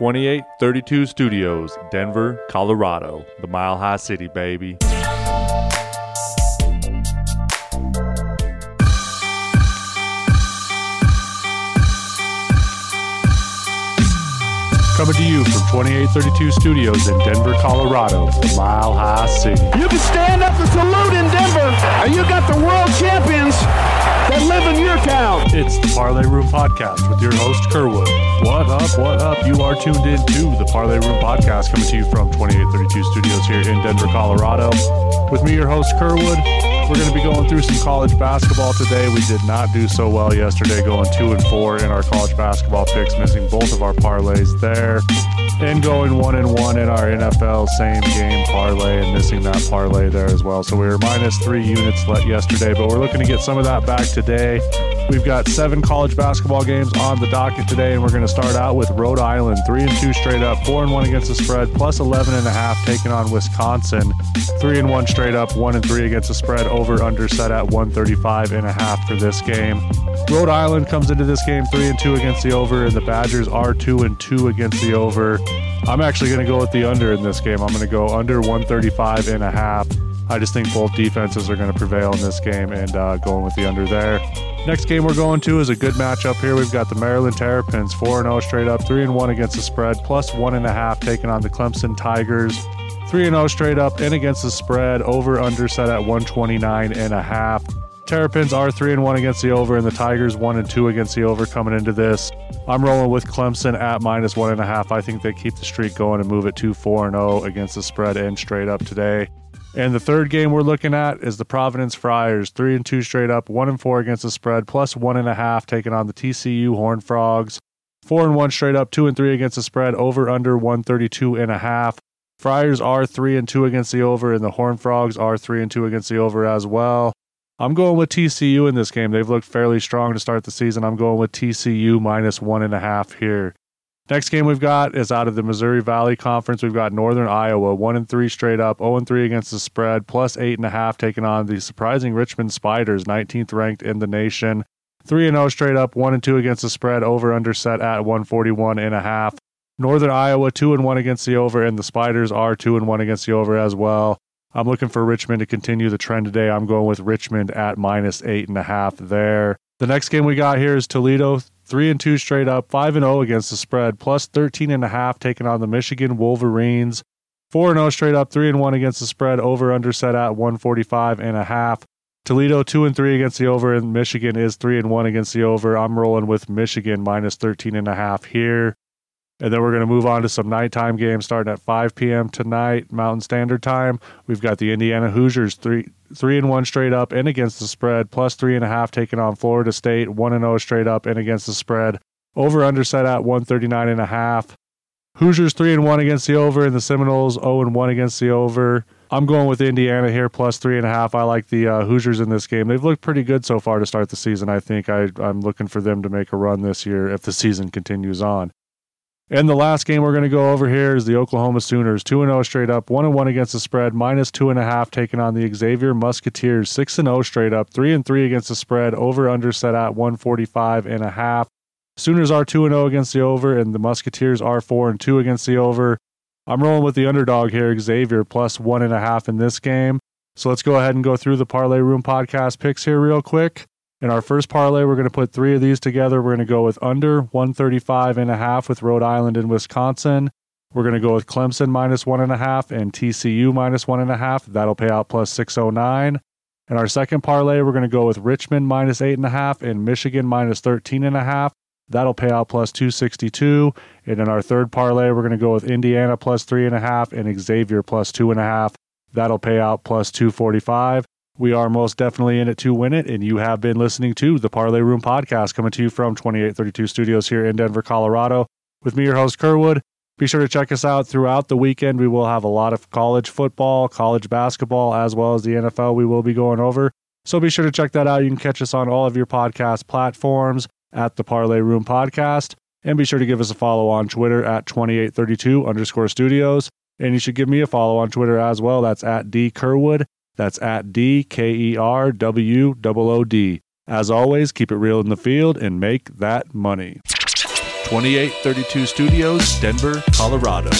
2832 Studios, Denver, Colorado. The Mile High City, baby. Coming to you from 2832 Studios in Denver, Colorado, Mile High City. You can stand up and salute in Denver, and you got the world champions that live in your town. It's the Parlay Room Podcast with your host, Kerwood. What up, what up? You are tuned in to the Parlay Room Podcast coming to you from 2832 Studios here in Denver, Colorado. With me, your host, Kerwood. We're going to be going through some college basketball today. We did not do so well yesterday, going two and four in our college basketball picks, missing both of our parlays there, and going one and one in our NFL same game parlay and missing that parlay there as well. So we were minus three units let yesterday, but we're looking to get some of that back today. We've got seven college basketball games on the docket today, and we're going to start out with Rhode Island, three and two straight up, four and one against the spread, plus 11 and a half taking on Wisconsin, three and one straight up, one and three against the spread, over under set at 135 and a half for this game. Rhode Island comes into this game three and two against the over, and the Badgers are two and two against the over. I'm actually going to go with the under in this game. I'm going to go under 135 and a half. I just think both defenses are going to prevail in this game and uh, going with the under there. Next game we're going to is a good matchup here. We've got the Maryland Terrapins 4 0 straight up, 3 1 against the spread, plus 1.5 taking on the Clemson Tigers. 3 0 straight up and against the spread, over under set at 129 and a half. Terrapins are 3 and 1 against the over, and the Tigers 1 and 2 against the over coming into this. I'm rolling with Clemson at minus 1.5. I think they keep the streak going and move it to 4 0 against the spread and straight up today. And the third game we're looking at is the Providence Friars, three and two straight up, one and four against the spread, plus one and a half taking on the TCU Horn Frogs. Four and one straight up, two and three against the spread, over under 132 and a half. Friars are three and two against the over, and the Horn Frogs are three and two against the over as well. I'm going with TCU in this game. They've looked fairly strong to start the season. I'm going with TCU minus one and a half here. Next game we've got is out of the Missouri Valley Conference. We've got Northern Iowa, one and three straight up, 0 and three against the spread, plus eight and a half, taking on the surprising Richmond Spiders, 19th ranked in the nation. Three and zero straight up, one and two against the spread, over under set at 141 and a half. Northern Iowa two and one against the over, and the Spiders are two and one against the over as well. I'm looking for Richmond to continue the trend today. I'm going with Richmond at minus eight and a half there. The next game we got here is Toledo, three and two straight up, five and zero against the spread, plus 13 and a half taking on the Michigan Wolverines. Four and zero straight up, three and one against the spread, over under set at 145 and a half. Toledo two and three against the over, and Michigan is three and one against the over. I'm rolling with Michigan minus 13 and a half here. And then we're going to move on to some nighttime games starting at 5 p.m. tonight, Mountain Standard Time. We've got the Indiana Hoosiers three three and one straight up and against the spread, plus three and a half taking on Florida State, one and zero straight up and against the spread. Over under set at 139 and a half. Hoosiers three and one against the over, and the Seminoles 0 and one against the over. I'm going with Indiana here plus three and a half. I like the uh, Hoosiers in this game. They've looked pretty good so far to start the season. I think I, I'm looking for them to make a run this year if the season continues on. And the last game we're going to go over here is the Oklahoma Sooners, two and zero straight up, one and one against the spread, minus two and a half, taking on the Xavier Musketeers, six and zero straight up, three and three against the spread, over under set at one forty five and a half. Sooners are two and zero against the over, and the Musketeers are four and two against the over. I'm rolling with the underdog here, Xavier, plus one and a half in this game. So let's go ahead and go through the Parlay Room podcast picks here real quick. In our first parlay, we're going to put three of these together. We're going to go with under 135 and a half with Rhode Island and Wisconsin. We're going to go with Clemson minus one and a half and TCU minus one and a half. That'll pay out plus 609. In our second parlay, we're going to go with Richmond minus eight and a half and Michigan minus 13 and a half. That'll pay out plus 262. And in our third parlay, we're going to go with Indiana plus three and a half and Xavier plus two and a half. That'll pay out plus 245. We are most definitely in it to win it, and you have been listening to the Parlay Room podcast coming to you from 2832 Studios here in Denver, Colorado. With me, your host, Kerwood. Be sure to check us out throughout the weekend. We will have a lot of college football, college basketball, as well as the NFL we will be going over. So be sure to check that out. You can catch us on all of your podcast platforms at the Parlay Room Podcast. And be sure to give us a follow on Twitter at 2832 underscore studios. And you should give me a follow on Twitter as well. That's at D Kerwood. That's at D K E R W O O D. As always, keep it real in the field and make that money. 2832 Studios, Denver, Colorado.